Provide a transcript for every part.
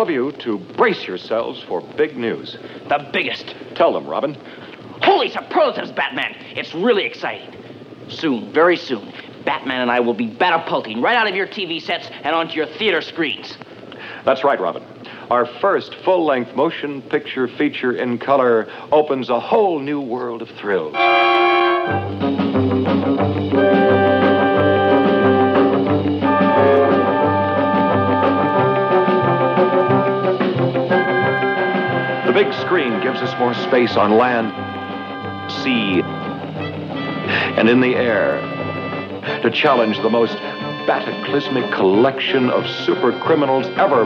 All of you to brace yourselves for big news. The biggest. Tell them, Robin. Holy superlatives, Batman! It's really exciting. Soon, very soon, Batman and I will be batapulting right out of your TV sets and onto your theater screens. That's right, Robin. Our first full length motion picture feature in color opens a whole new world of thrills. Screen gives us more space on land, sea, and in the air to challenge the most bataclysmic collection of super criminals ever.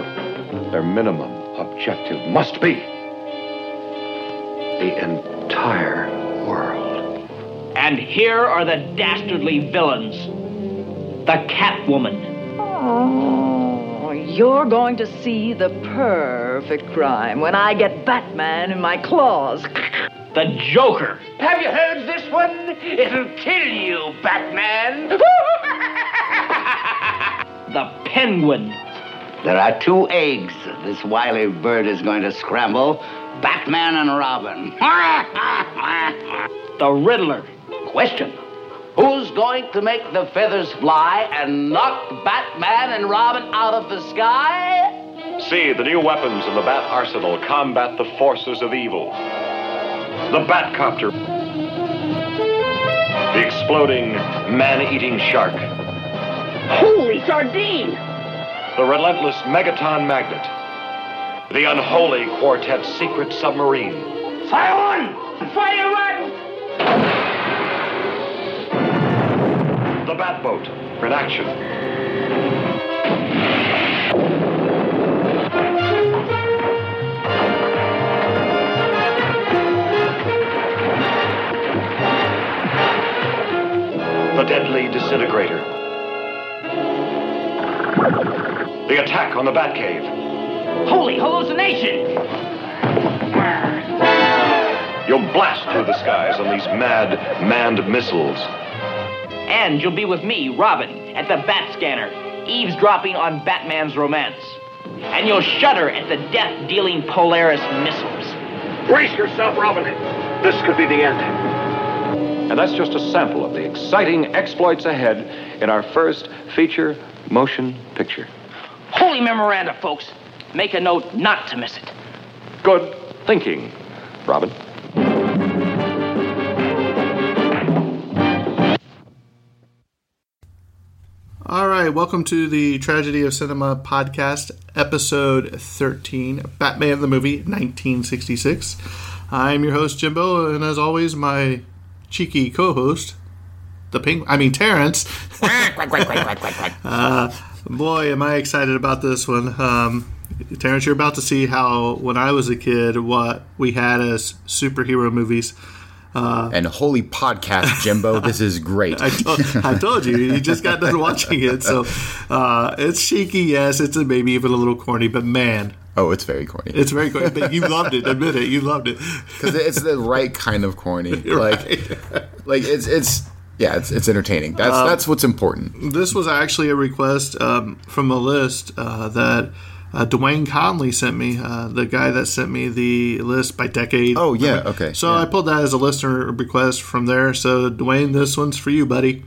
Their minimum objective must be the entire world. And here are the dastardly villains the Catwoman. Oh. You're going to see the perfect crime when I get Batman in my claws. The Joker. Have you heard this one? It'll kill you, Batman. the Penguin. There are two eggs this wily bird is going to scramble Batman and Robin. the Riddler. Question Who's going to make the feathers fly and knock Batman and Robin out of the sky? See, the new weapons in the Bat Arsenal combat the forces of evil. The Batcopter. The exploding, man-eating shark. Holy sardine! The relentless Megaton Magnet. The unholy Quartet Secret Submarine. Fire one! Fire one! The Batboat for an action. The deadly disintegrator. The attack on the Batcave. Holy hallucination! You'll blast through the skies on these mad, manned missiles. And you'll be with me, Robin, at the Bat Scanner, eavesdropping on Batman's romance. And you'll shudder at the death dealing Polaris missiles. Brace yourself, Robin. This could be the end. And that's just a sample of the exciting exploits ahead in our first feature motion picture. Holy memoranda, folks. Make a note not to miss it. Good thinking, Robin. All right, welcome to the Tragedy of Cinema podcast, episode 13, Batman of the Movie, 1966. I'm your host, Jimbo, and as always, my cheeky co host, the pink, I mean, Terrence. uh, boy, am I excited about this one. Um, Terrence, you're about to see how, when I was a kid, what we had as superhero movies. Uh, and holy podcast, Jimbo, this is great. I, told, I, told, you, you just got done watching it. So uh, it's cheeky, yes. It's a, maybe even a little corny, but man, Oh, it's very corny. It's very corny, but you loved it. Admit it, you loved it. because it's the right kind of corny. Like, like it's it's yeah, it's it's entertaining. That's Um, that's what's important. This was actually a request um, from a list uh, that uh, Dwayne Conley sent me, uh, the guy that sent me the list by decade. Oh, yeah, okay, So yeah. I pulled that as a listener request from there. So Dwayne, this one's for you, buddy.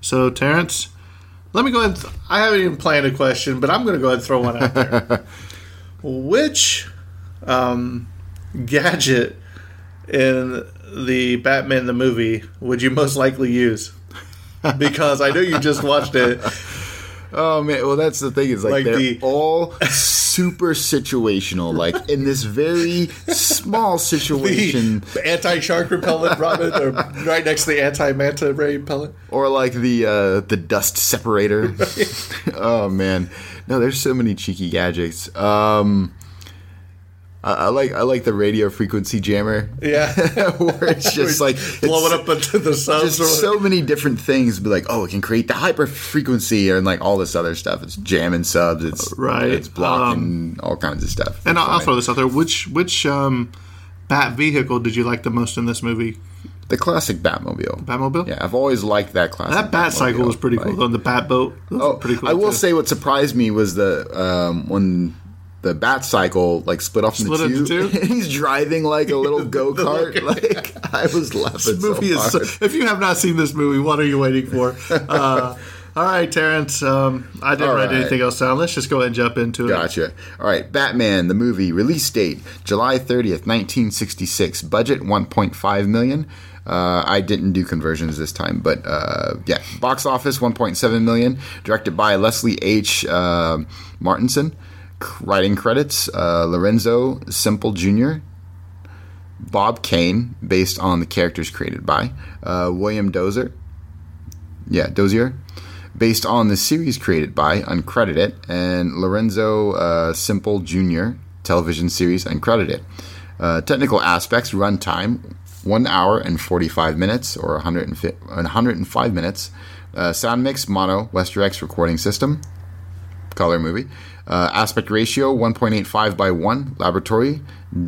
So Terrence, let me go ahead. Th- I haven't even planned a question, but I'm going to go ahead and throw one out there. Which um, gadget in the Batman the movie would you most likely use? Because I know you just watched it. Oh man, well that's the thing is like, Like they're the- all super situational. Like in this very small situation, the anti-shark repellent Robin, or right next to the anti-manta ray repellent. or like the uh, the dust separator. oh man, no, there's so many cheeky gadgets. Um, I, I like I like the radio frequency jammer. Yeah, where it's just like blowing up into the subs. just or so many different things. Be like, oh, it can create the hyper frequency and like all this other stuff. It's jamming subs. It's Right. It's blocking all kinds of stuff. and I'll, I'll throw this out there. Which which um, bat vehicle did you like the most in this movie? the classic Batmobile. Batmobile. Yeah, I've always liked that classic. That bat cycle was pretty cool. Like-. And the bat boat. Oh, pretty cool. I will too. say what surprised me was the um, when the bat cycle like split off Split into into two. two? and he's driving like a little go kart. like I was laughing this movie so is. So, if you have not seen this movie, what are you waiting for? Uh, all right, Terrence. Um, I didn't All write right. anything else down. Let's just go ahead and jump into it. Gotcha. All right, Batman the movie release date July 30th, 1966. Budget 1.5 million. Uh, I didn't do conversions this time, but uh, yeah, box office 1.7 million. Directed by Leslie H. Uh, Martinson. Writing credits uh, Lorenzo Semple Jr., Bob Kane, based on the characters created by uh, William Dozer. Yeah, Dozier. Based on the series created by, uncredited, and Lorenzo uh, Semple Jr. television series, uncredited. Uh, technical aspects, runtime, 1 hour and 45 minutes, or 105 105 minutes. Uh, sound mix, mono, Westrex recording system, color movie. Uh, aspect ratio 1.85 by 1, laboratory,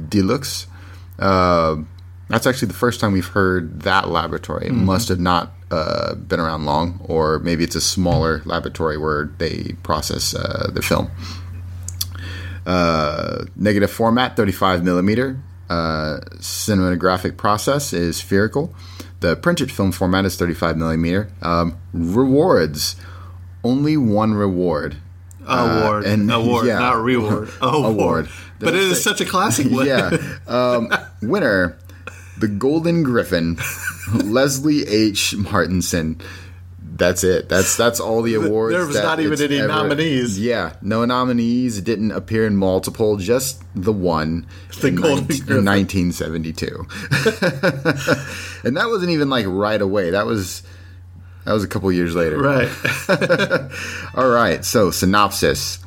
deluxe. Uh, that's actually the first time we've heard that laboratory. It must have not uh, been around long, or maybe it's a smaller laboratory where they process uh, the film. Uh, negative format, 35 millimeter. Uh, cinematographic process is spherical. The printed film format is 35 millimeter. Um, rewards, only one reward. Award, Uh, and- award, yeah. not reward. Award. Award. But it is such a classic one. yeah. Um, winner, the Golden Griffin, Leslie H. Martinson. That's it. That's that's all the awards. There was not even any nominees. Yeah, no nominees. Didn't appear in multiple. Just the one The in, Golden 19 in Griffin. 1972. and that wasn't even like right away. That was that was a couple years later. Right. All right, so synopsis.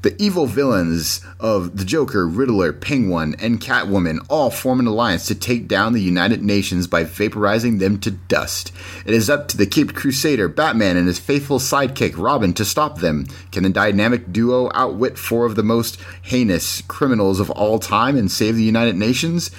The evil villains of the Joker, Riddler, Penguin, and Catwoman all form an alliance to take down the United Nations by vaporizing them to dust. It is up to the Caped Crusader, Batman, and his faithful sidekick, Robin, to stop them. Can the dynamic duo outwit four of the most heinous criminals of all time and save the United Nations?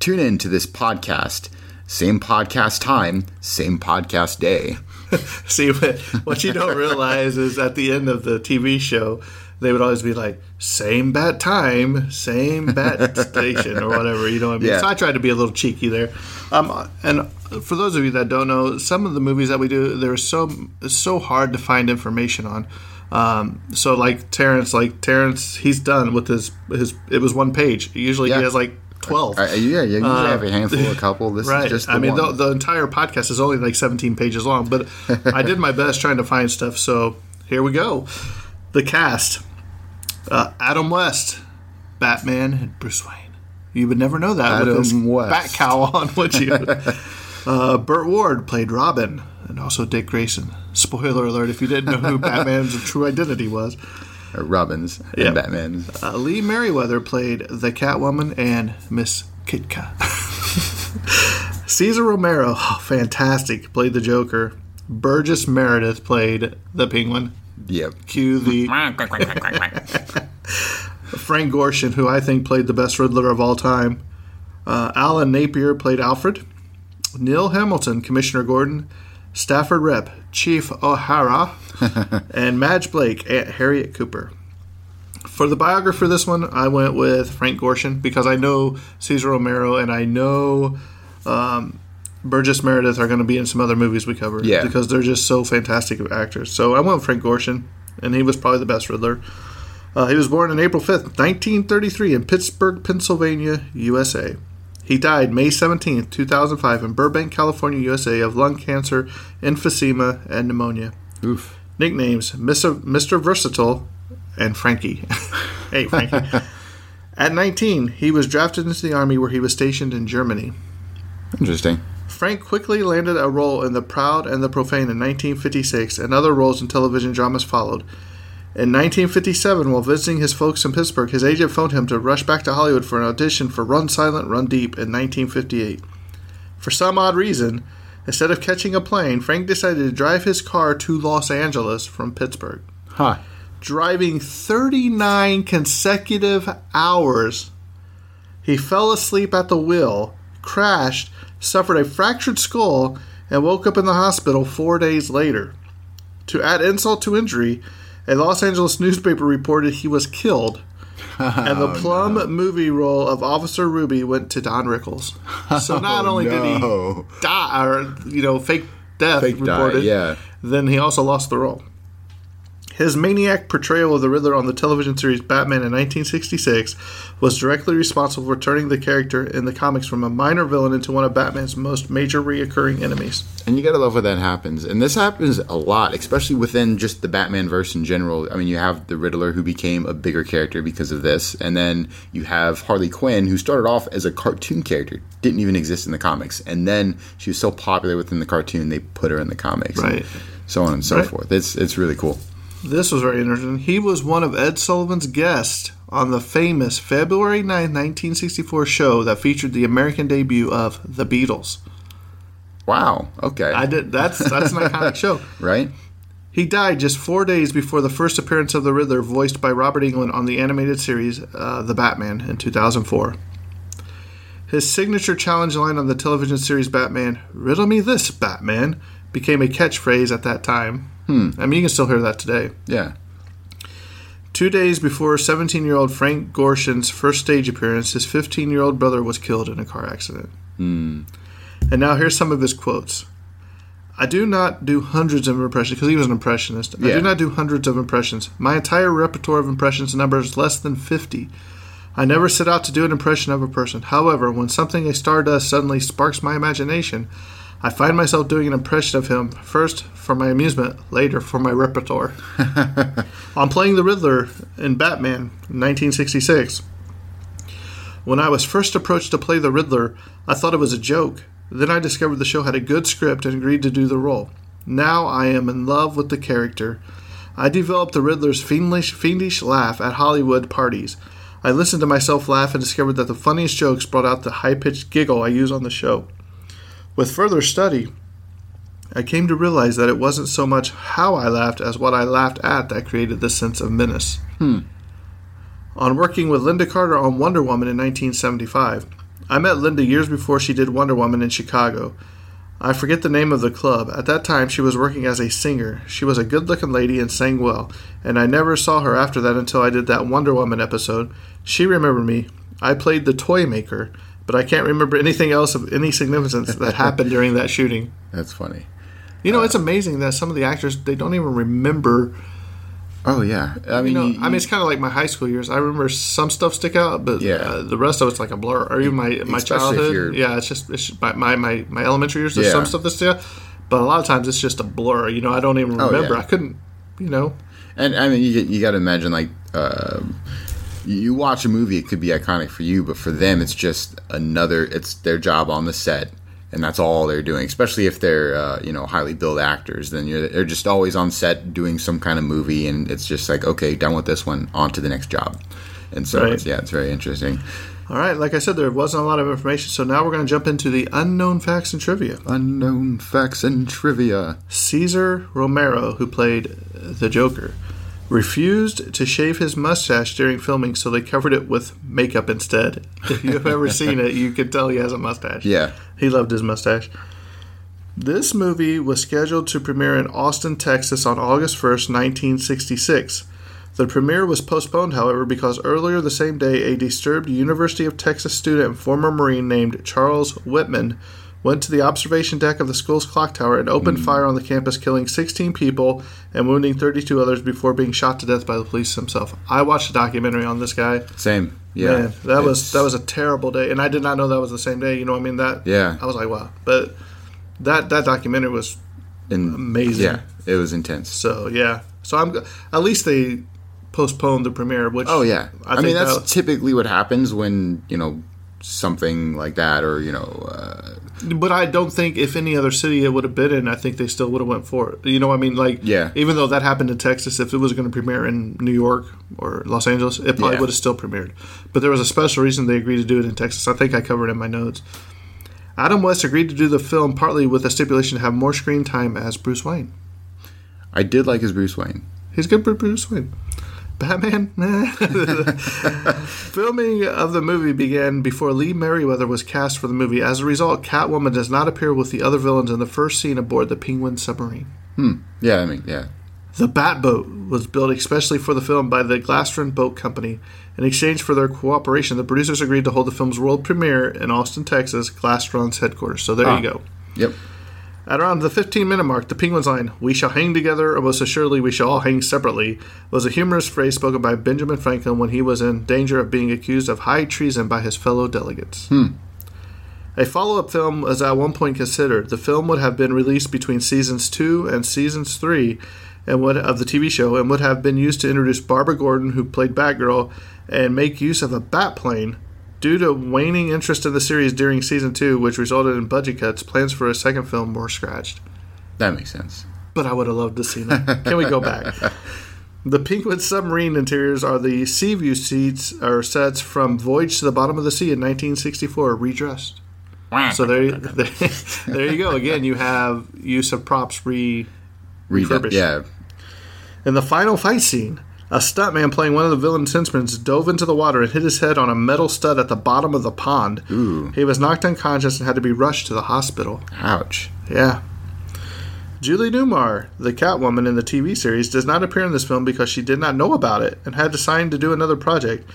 Tune in to this podcast. Same podcast time, same podcast day. See, what, what you don't realize is at the end of the TV show, they would always be like, same bat time, same bat station, or whatever. You know what I mean? Yeah. So I tried to be a little cheeky there. Um, and for those of you that don't know, some of the movies that we do, they're so so hard to find information on. Um, so like Terrence, like Terrence, he's done with his his. It was one page. Usually Yeah. he has like twelve. Uh, yeah, you usually have a handful, of a couple. This right. is just the I mean, the, the entire podcast is only like 17 pages long, but I did my best trying to find stuff. So here we go. The cast: uh, Adam West, Batman, and Bruce Wayne. You would never know that with Adam his West. bat cowl on, would you? uh, Burt Ward played Robin, and also Dick Grayson. Spoiler alert: if you didn't know who Batman's true identity was. Uh, Robins Yeah. and Batman's. Uh, Lee Meriwether played the Catwoman and Miss Kitka. Cesar Romero, oh, fantastic, played the Joker. Burgess Meredith played the Penguin. Yep. Cue the Frank Gorshin, who I think played the best Riddler of all time. Uh, Alan Napier played Alfred. Neil Hamilton, Commissioner Gordon. Stafford Repp, Chief O'Hara. and Madge Blake, Aunt Harriet Cooper. For the biographer, this one, I went with Frank Gorshin because I know Cesar Romero and I know um, Burgess Meredith are going to be in some other movies we cover. Yeah. Because they're just so fantastic of actors. So I went with Frank Gorshin, and he was probably the best Riddler. Uh, he was born on April 5th, 1933, in Pittsburgh, Pennsylvania, USA. He died May 17th, 2005, in Burbank, California, USA, of lung cancer, emphysema, and pneumonia. Oof. Nicknames Mr. Mr. Versatile and Frankie. hey, Frankie. At 19, he was drafted into the Army where he was stationed in Germany. Interesting. Frank quickly landed a role in The Proud and the Profane in 1956, and other roles in television dramas followed. In 1957, while visiting his folks in Pittsburgh, his agent phoned him to rush back to Hollywood for an audition for Run Silent, Run Deep in 1958. For some odd reason, instead of catching a plane, Frank decided to drive his car to Los Angeles from Pittsburgh. Huh. Driving 39 consecutive hours, he fell asleep at the wheel, crashed, suffered a fractured skull, and woke up in the hospital four days later. To add insult to injury, a Los Angeles newspaper reported he was killed, and the oh, Plum movie role of Officer Ruby went to Don Rickles. So not oh, only did he die, or you know, fake death Fake die, reported, yeah. then he also lost the role. His maniac portrayal of the Riddler on the television series Batman in 1966 was directly responsible for turning the character in the comics from a minor villain into one of Batman's most major reoccurring enemies. And you gotta love when that happens. And this happens a lot, especially within just the Batman verse in general. I mean, you have the Riddler who became a bigger character because of this, and then you have Harley Quinn who started off as a cartoon character, didn't even exist in the comics, and then she was so popular within the cartoon they put her in the comics, and Right. so on and so Right. forth. It's it's really cool. This was very interesting. He was one of Ed Sullivan's guests on the famous February 9, 1964 show that featured the American debut of The Beatles. Wow. Okay. I did that's that's an iconic show. right. He died just four days before the first appearance of the Riddler, voiced by Robert Englund on the animated series uh, The Batman in 2004. His signature challenge line on the television series Batman, Riddle me this, Batman, became a catchphrase at that time. Hmm. I mean, you can still hear that today. Yeah. Two days before 17 year old Frank Gorshin's first stage appearance, his 15 year old brother was killed in a car accident. And now here's some of his quotes. I do not do hundreds of impressions because he was an impressionist. I Yeah. do not do hundreds of impressions. My entire repertoire of impressions numbers less than 50. I never set out to do an impression of a person. However, when something a star does suddenly sparks my imagination, I find myself doing an impression of him, first for my amusement, later for my repertoire. On playing the Riddler in Batman 1966, when I was first approached to play the Riddler, I thought it was a joke. Then I discovered the show had a good script and agreed to do the role. Now I am in love with the character. I developed the Riddler's fiendish, fiendish laugh at Hollywood parties. I listened to myself laugh and discovered that the funniest jokes brought out the high pitched giggle I use on the show. With further study, I came to realize that it wasn't so much how I laughed as what I laughed at that created this sense of menace. Hmm. On working with Lynda Carter on Wonder Woman in 1975, I met Linda years before she did Wonder Woman in Chicago. I forget the name of the club. At that time, she was working as a singer. She was a good looking lady and sang well, and I never saw her after that until I did that Wonder Woman episode. She remembered me. I played the toy maker, but I can't remember anything else of any significance that happened during that shooting. That's funny. You know, it's amazing that some of the actors they don't even remember. Oh yeah. I You mean, know, you- I mean, it's kind of like my high school years. I remember some stuff stick out, but Yeah. uh, the rest of it's like a blur. Or even my my childhood. Yeah, it's just it's just my, my my my elementary years. There's Yeah. some stuff that's there, but a lot of times it's just a blur. You know, I don't even Oh, remember. yeah. I couldn't. You know, And I mean, you you got to imagine like um you watch a movie, it could be iconic for you, but for them, it's just another. It's their job on the set, and that's all they're doing. Especially if they're uh, you know highly billed actors, then you're they're just always on set doing some kind of movie, and it's just like okay, done with this one, on to the next job. And so Right. it's, yeah, it's very interesting. all right. Like I said, there wasn't a lot of information, so now we're going to jump into the unknown facts and trivia. Unknown facts and trivia. Cesar Romero, who played the Joker, refused to shave his mustache during filming, so they covered it with makeup instead. If you've ever seen it, you can tell he has a mustache. Yeah. He loved his mustache. This movie was scheduled to premiere in Austin, Texas on August 1st, 1966. The premiere was postponed, however, because earlier the same day, a disturbed University of Texas student and former Marine named Charles Whitman went to the observation deck of the school's clock tower and opened hmm. fire on the campus, killing 16 people and wounding 32 others before being shot to death by the police himself. I watched a documentary on this guy. Same. Yeah. Man, that was that was a terrible day, and I did not know that was the same day. You know, what I mean that. Yeah. I was like, wow, but that that documentary was and- amazing. Yeah, it was intense. so yeah. So I'm at least they postponed the premiere. Which Oh yeah, I, I, mean that's that- typically what happens when you know something like that, or you know, uh, but I don't think if any other city it would have been in, I think they still would have went for it. You know, I mean, like Yeah. Even though that happened in Texas, if it was going to premiere in New York or Los Angeles, it probably Yeah. would have still premiered. But there was a special reason they agreed to do it in Texas. I think I covered it in my notes. Adam West agreed to do the film partly with a stipulation to have more screen time as Bruce Wayne. I did like his Bruce Wayne. He's good for Bruce Wayne. Batman? Filming of the movie began before Lee Meriwether was cast for the movie. As a result, Catwoman does not appear with the other villains in the first scene aboard the Penguin submarine. Hmm. Yeah, I mean, yeah, The Batboat was built especially for the film by the Glastron Boat Company. In exchange for their cooperation, the producers agreed to hold the film's world premiere in Austin, Texas, Glastron's headquarters. So there Ah. you go. yep. At around the 15 minute mark, the Penguins line, We shall hang together, or most assuredly we shall all hang separately, was a humorous phrase spoken by Benjamin Franklin when he was in danger of being accused of high treason by his fellow delegates. Hmm. A follow up film was at one point considered. The film would have been released between seasons two and seasons three and would, of the TV show and would have been used to introduce Barbara Gordon, who played Batgirl, and make use of a bat plane. Due to waning interest in the series during season two, which resulted in budget cuts, plans for a second film were scratched. That makes sense. But I would have loved to see that. Can we go back? The Penguin submarine interiors are the sea view seats or sets from Voyage to the Bottom of the Sea in 1964, redressed. So there, you- there, there you go. Again, you have use of props re. Refurbished. Yeah, In the final fight scene, a stuntman playing one of the villain's henchmen dove into the water and hit his head on a metal stud at the bottom of the pond. He was knocked unconscious and had to be rushed to the hospital. ouch. Yeah. Julie Newmar, the Catwoman in the TV series, does not appear in this film because she did not know about it and had to sign to do another project.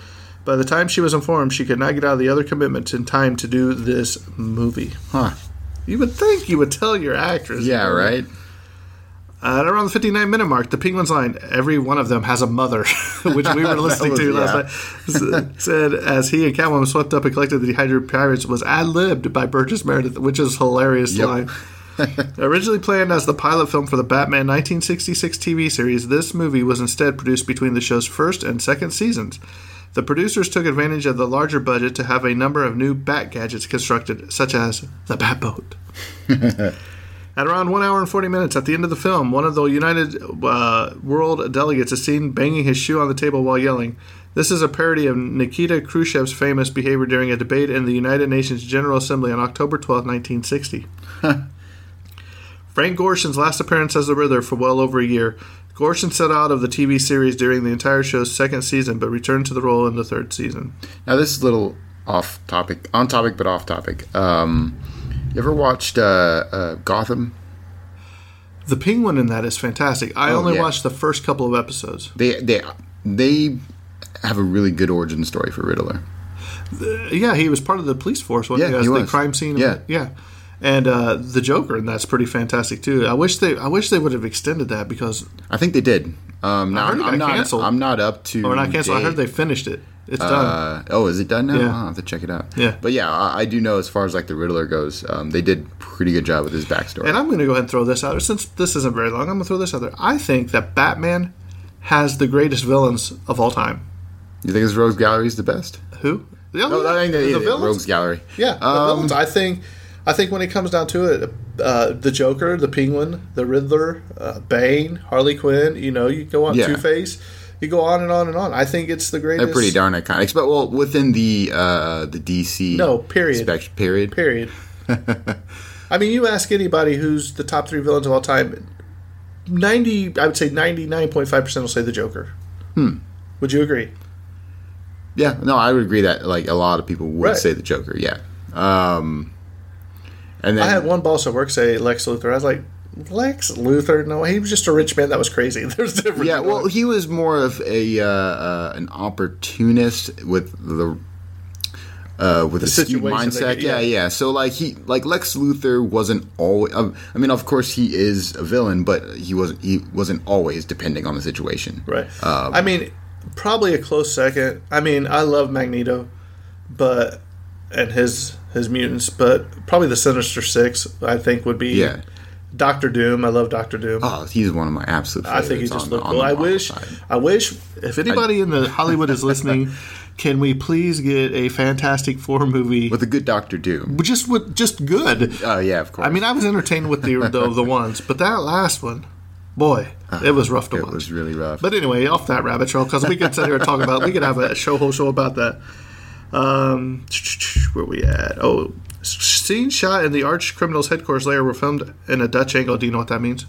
By the time she was informed, she could not get out of the other commitments in time to do this movie. Huh? You would think you would tell your actress. Yeah, right. At around the 59 minute mark, the Penguins line, every one of them has a mother, which we were listening was- to yeah. last night, said as he and Catwoman swept up and collected the dehydrated pirates was ad libbed by Burgess Meredith, which is hilarious Yep. line. Originally planned as the pilot film for the Batman 1966 TV series, this movie was instead produced between the show's first and second seasons. The producers took advantage of the larger budget to have a number of new Bat gadgets constructed, such as the Batboat. At around one hour and 40 minutes at the end of the film, one of the United uh, World delegates is seen banging his shoe on the table while yelling. This is a parody of Nikita Khrushchev's famous behavior during a debate in the United Nations General Assembly on October 12, 1960. Frank Gorshin's last appearance as the Riddler for well over a year. Gorshin set out of the TV series during the entire show's second season, but returned to the role in the third season. Now this is a little off topic, on topic but off topic. Um, you ever watched uh, uh, Gotham? The Penguin in that is fantastic. I Oh, only yeah. watched the first couple of episodes. They they they have a really good origin story for Riddler. Yeah, he was part of the police force. Wasn't Yeah, he? He the was. crime scene. Yeah. yeah. And uh, the Joker, and that's pretty fantastic too. I wish they, I wish they would have extended that because, I think they did. Um, now, heard it I'm not. canceled. I'm not up to. or not canceled. I heard they finished it. It's done. Uh, oh, is it done now? Yeah. I'll have to check it out. Yeah. But yeah, I, I do know as far as like the Riddler goes, um, they did pretty good job with his backstory. And I'm going to go ahead and throw this out there. Since this isn't very long, I'm going to throw this out there. I think that Batman has the greatest villains of all time. you think his Rogues Gallery is the best? Who? The, Oh, I think the the, villains. Rogues Gallery. Yeah, the Um, villains. I think. I think when it comes down to it, uh, the Joker, the Penguin, the Riddler, uh, Bane, Harley Quinn. You know, you go on Yeah. Two Face. You go on and on and on. I think it's the greatest. They're pretty darn iconic, but well, within the uh, the DC No, period. spec- period. Period. I mean, you ask anybody who's the top three villains of all time. ninety, I would say ninety nine point five percent will say the Joker. Hmm. Would you agree? Yeah, no, I would agree that like a lot of people would Right. say the Joker. Yeah. Um, and then I had one boss at work say Lex Luthor. I was like, Lex Luthor? No, he was just a rich man that was crazy. There's a difference. Yeah, well, he was more of a uh, uh, an opportunist with the uh, with a skewed mindset. yeah. yeah. yeah, So like he like Lex Luthor wasn't always. Um, I mean, of course he is a villain, but he wasn't he wasn't always depending on the situation. Right. Um, I mean, probably a close second. I mean, I love Magneto, but and his his mutants, but probably the Sinister Six. I think would be Yeah. Doctor Doom. I love Doctor Doom. Oh, he's one of my absolute. I think he just on- looked on cool. I wish, side. I wish, if anybody in the Hollywood is listening, can we please get a Fantastic Four movie with a good Doctor Doom. just with just good? Oh yeah, of course. I mean, I was entertained with the the, the ones, but that last one, boy, it was rough to it watch. It was really rough. But anyway, off that rabbit trail because we could sit here and talk about. We could have a show whole show about that. Um, where we at? Oh, scenes shot in the arch criminal's headquarters layer were filmed in a Dutch angle. Do you know what that means?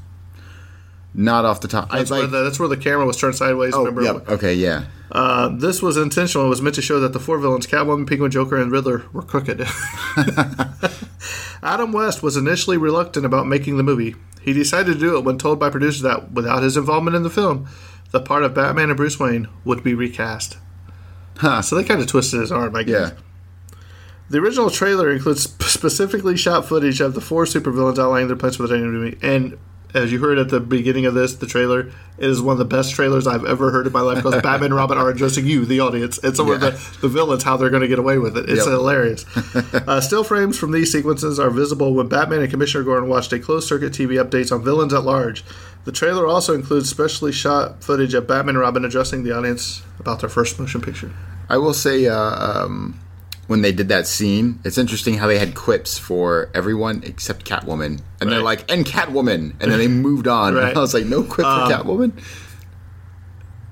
Not off the top. That's, I where the, that's where the camera was turned sideways. oh, remember? yep. Okay, yeah. Uh, this was intentional. It was meant to show that the four villains, Catwoman, Penguin, Joker, and Riddler, were crooked. Adam West was initially reluctant about making the movie. He decided to do it when told by producers that without his involvement in the film, the part of Batman and Bruce Wayne would be recast. Huh, so they kind of twisted his arm, I guess. Yeah. The original trailer includes specifically shot footage of the four supervillains outlining their plans for the movie. And as you heard at the beginning of this, the trailer, it is one of the best trailers I've ever heard in my life because Batman and Robin are addressing you, the audience, and some of the, the villains, how they're going to get away with it. It's Yep. hilarious. uh, still frames from these sequences are visible when Batman and Commissioner Gordon watched a closed circuit TV updates on villains at large. The trailer also includes specially shot footage of Batman and Robin addressing the audience about their first motion picture. I will say, uh, um, when they did that scene, it's interesting how they had quips for everyone except Catwoman, and they're like, "And Catwoman," and then they moved on. Right. Um, And I was like, "No quip for Catwoman."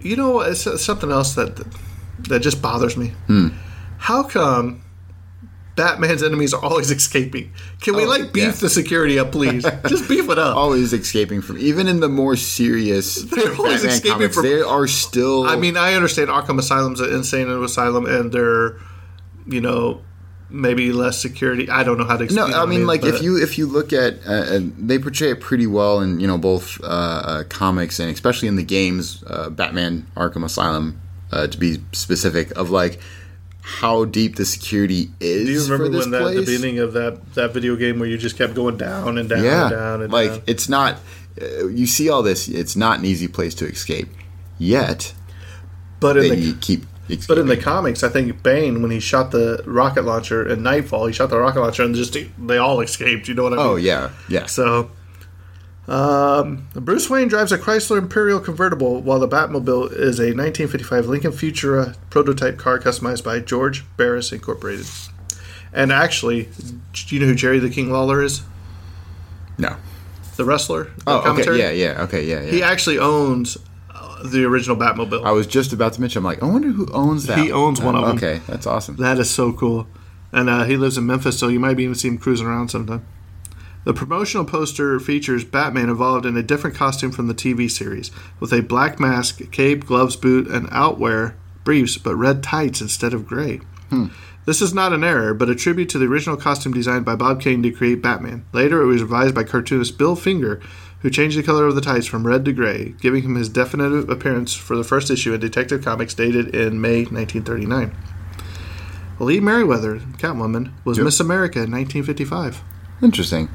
You know, it's uh, something else that that just bothers me. Hmm. How come Batman's enemies are always escaping? Can we Oh, like beef yeah. the security up, please? just beef it up. Always escaping from, even in the more serious They're always Batman escaping comics, from- they are still. I mean, I understand Arkham Asylum's an insane asylum, and they're, you know, maybe less security. I don't know how to No, explain. I mean, like but- if you if you look at, uh, they portray it pretty well in you know both uh, uh, comics and especially in the games, uh, Batman Arkham Asylum, uh, to be specific, of like how deep the security is. Do you for remember this when that the beginning of that that video game where you just kept going down and down Yeah, and down and like down? it's not. Uh, you see all this. It's not an easy place to escape. Yet But in they the keep. But in the comics, I think Bane, when he shot the rocket launcher in Knightfall, he shot the rocket launcher and just they all escaped. You know what I mean? oh yeah, yeah. So, um, Bruce Wayne drives a Chrysler Imperial convertible, while the Batmobile is a 1955 Lincoln Futura prototype car customized by George Barris Incorporated. And actually, do you know who Jerry the King Lawler is? no. The wrestler. The Oh, okay. Yeah, yeah. Okay, yeah, yeah. He actually owns the original Batmobile. I was just about to mention. I'm like, I wonder who owns that. He owns one of them. Okay, that's awesome. That is so cool. And uh, he lives in Memphis, so you might even see him cruising around sometime. The promotional poster features Batman involved in a different costume from the TV series, with a black mask, cape, gloves, boot, and outwear briefs, but red tights instead of gray. This is not an error, but a tribute to the original costume designed by Bob Kane to create Batman. Later, it was revised by cartoonist Bill Finger, who changed the color of the tights from red to gray, giving him his definitive appearance for the first issue in Detective Comics dated in May 1939. Lee Meriwether, Catwoman, was Yep. Miss America in 1955, Interesting.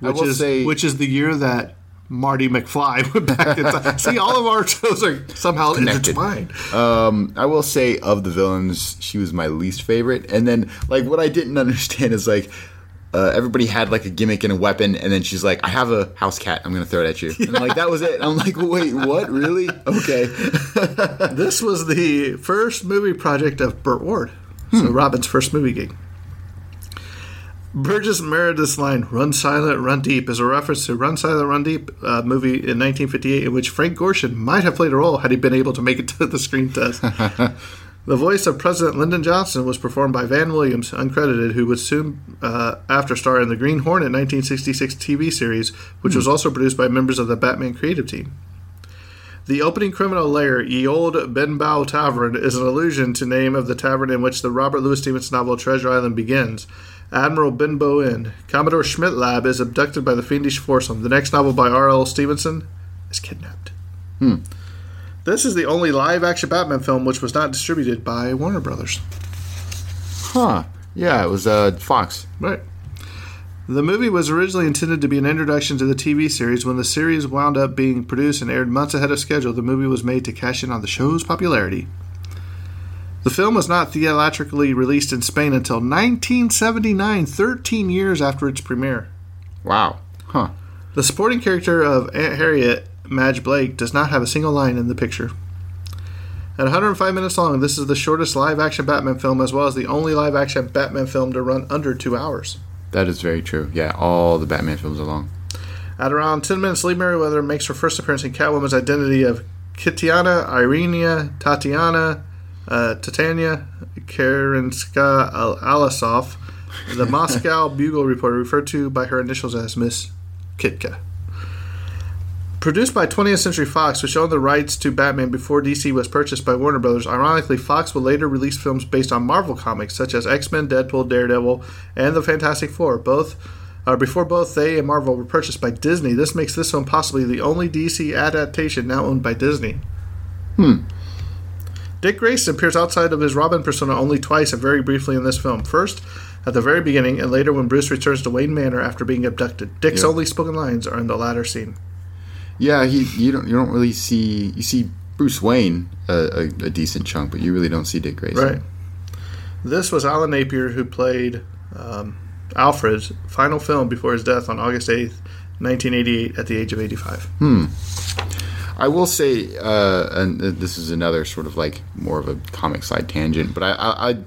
Which is say, which is the year that Marty McFly went back in time. See, all of our shows are somehow Connected. intertwined. um, I will say of the villains, she was my least favorite. And then, like, what I didn't understand is like. Uh, everybody had like a gimmick and a weapon, and then she's like, "I have a house cat. I'm gonna throw it at you." And like that was it. I'm like, "Wait, what? Really? Okay." This was the first movie project of Burt Ward, so Hmm. Robin's first movie gig. Burgess Meredith's line "Run Silent, Run Deep" is a reference to "Run Silent, Run Deep" uh, movie in 1958, in which Frank Gorshin might have played a role had he been able to make it to the screen test. The voice of President Lyndon Johnson was performed by Van Williams, uncredited, who would soon uh, after star in the Green Hornet 1966 TV series, which was also produced by members of the Batman creative team. The opening criminal lair, Ye Old Benbow Tavern, is an allusion to name of the tavern in which the Robert Louis Stevenson novel Treasure Island begins. Admiral Benbow Inn. Commodore Schmidlapp is abducted by the fiendish foursome. The next novel by R.L. Stevenson is kidnapped. This is the only live-action Batman film which was not distributed by Warner Brothers. Huh. Yeah, it was uh, Fox. Right. The movie was originally intended to be an introduction to the TV series. When the series wound up being produced and aired months ahead of schedule, the movie was made to cash in on the show's popularity. The film was not theatrically released in Spain until 1979, 13 years after its premiere. Wow. Huh. The supporting character of Aunt Harriet, Madge Blake, does not have a single line in the picture. At 105 minutes long, this is the shortest live action Batman film, as well as the only live action Batman film to run under two hours. That is very true. Yeah, all the Batman films are long. At around 10 minutes, Lee Meriwether makes her first appearance in Catwoman's identity of Kitiana, Irenia, Tatiana, uh, Titania, Karenska Al- Alasov, the Moscow Bugle reporter, referred to by her initials as Miss Kitka. Produced by 20th Century Fox, which owned the rights to Batman before DC was purchased by Warner Brothers, ironically, Fox would later release films based on Marvel comics such as X Men, Deadpool, Daredevil, and the Fantastic Four. Both uh, before both they and Marvel were purchased by Disney. This makes this film possibly the only DC adaptation now owned by Disney. Hmm. Dick Grayson appears outside of his Robin persona only twice and very briefly in this film. First, at the very beginning, and later when Bruce returns to Wayne Manor after being abducted. Dick's Yeah. only spoken lines are in the latter scene. Yeah, he you don't you don't really see you see Bruce Wayne a, a, a decent chunk, but you really don't see Dick Grayson. Right. This was Alan Napier who played um, Alfred's final film before his death on August 8th, 1988, at the age of 85. I will say, uh, and this is another sort of like more of a comic side tangent, but I, I, I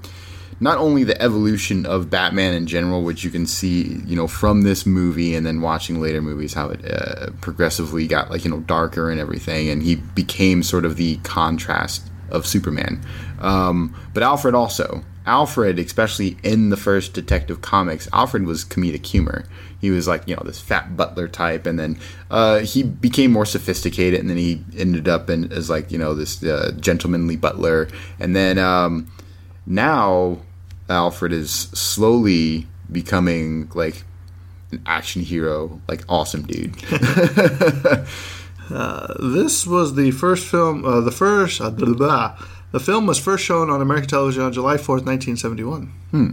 not only the evolution of Batman in general, which you can see, you know, from this movie and then watching later movies, how it uh, progressively got like you know darker and everything, and he became sort of the contrast of Superman. Um, but Alfred also, Alfred, especially in the first Detective Comics, Alfred was comedic humor. He was like you know this fat butler type, and then uh, he became more sophisticated, and then he ended up in, as like you know this uh, gentlemanly butler, and then um, now Alfred is slowly becoming like an action hero, like awesome dude. This was the first film, uh, the first, uh, blah, blah, blah. The film was first shown on American television on July 4th, 1971. Hmm.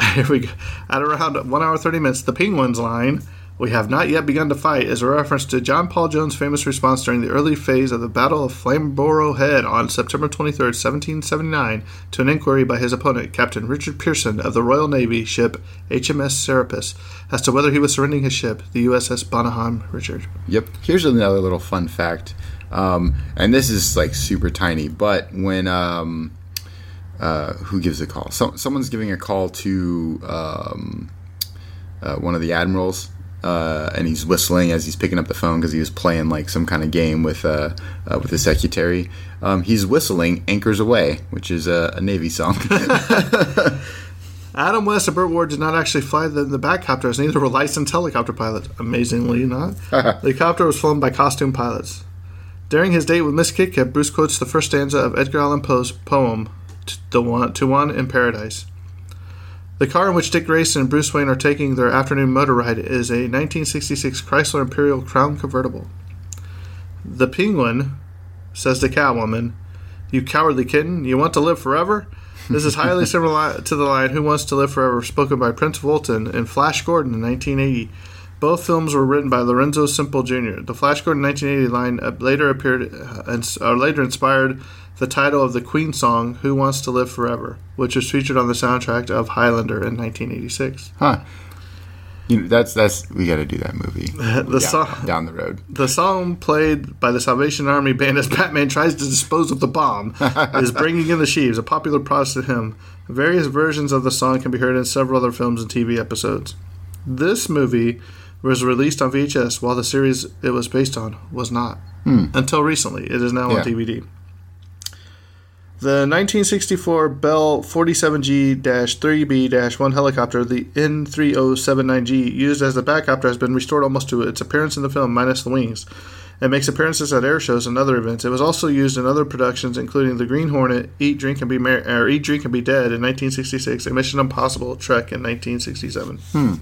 Here we go. At around 1 hour 30 minutes, the Penguins line, We have not yet begun to fight, is a reference to John Paul Jones' famous response during the early phase of the Battle of Flamborough Head on September 23, 1779, to an inquiry by his opponent, Captain Richard Pearson of the Royal Navy ship HMS Serapis, as to whether he was surrendering his ship, the USS Bonhomme Richard. Yep. Here's another little fun fact, um, and this is like super tiny. But when um, uh, who gives a call? So, someone's giving a call to um, uh, one of the admirals, uh, and he's whistling as he's picking up the phone because he was playing like some kind of game with uh, uh, with his secretary. Um, he's whistling "Anchors Aweigh," which is a, a Navy song. Adam West and Burt Ward did not actually fly the, the Batcopters, neither were licensed helicopter pilots. Amazingly not. the helicopter was flown by costume pilots. During his date with Miss Kit Kat, Bruce quotes the first stanza of Edgar Allan Poe's poem, "To the one, to one in Paradise. The car in which Dick Grayson and Bruce Wayne are taking their afternoon motor ride is a 1966 Chrysler Imperial Crown convertible. The Penguin says to Catwoman, You cowardly kitten, you want to live forever? This is highly similar to the line Who Wants to Live Forever, spoken by Prince Vultan in Flash Gordon in 1980. Both films were written by Lorenzo Semple Jr. The Flash Gordon 1980 line uh, later appeared, uh, and, or later inspired the title of the Queen song "Who Wants to Live Forever," which was featured on the soundtrack of Highlander in 1986. huh. You know, that's that's we got to do that movie. The down, song- down the road. The song played by the Salvation Army band as Batman tries to dispose of the bomb is Bringing in the Sheaves, a popular Protestant hymn. Various versions of the song can be heard in several other films and TV episodes. This movie was released on VHS while the series it was based on was not. Hmm. Until recently. It is now Yeah. on DVD. The 1964 Bell 47G-3B-1 helicopter, the N3079G, used as the Batcopter, has been restored almost to its appearance in the film, minus the wings. It makes appearances at air shows and other events. It was also used in other productions, including The Green Hornet, Eat, Drink, and Be Mer- or Eat, Drink, and Be Dead in 1966, and Mission Impossible Trek in 1967. Hmm.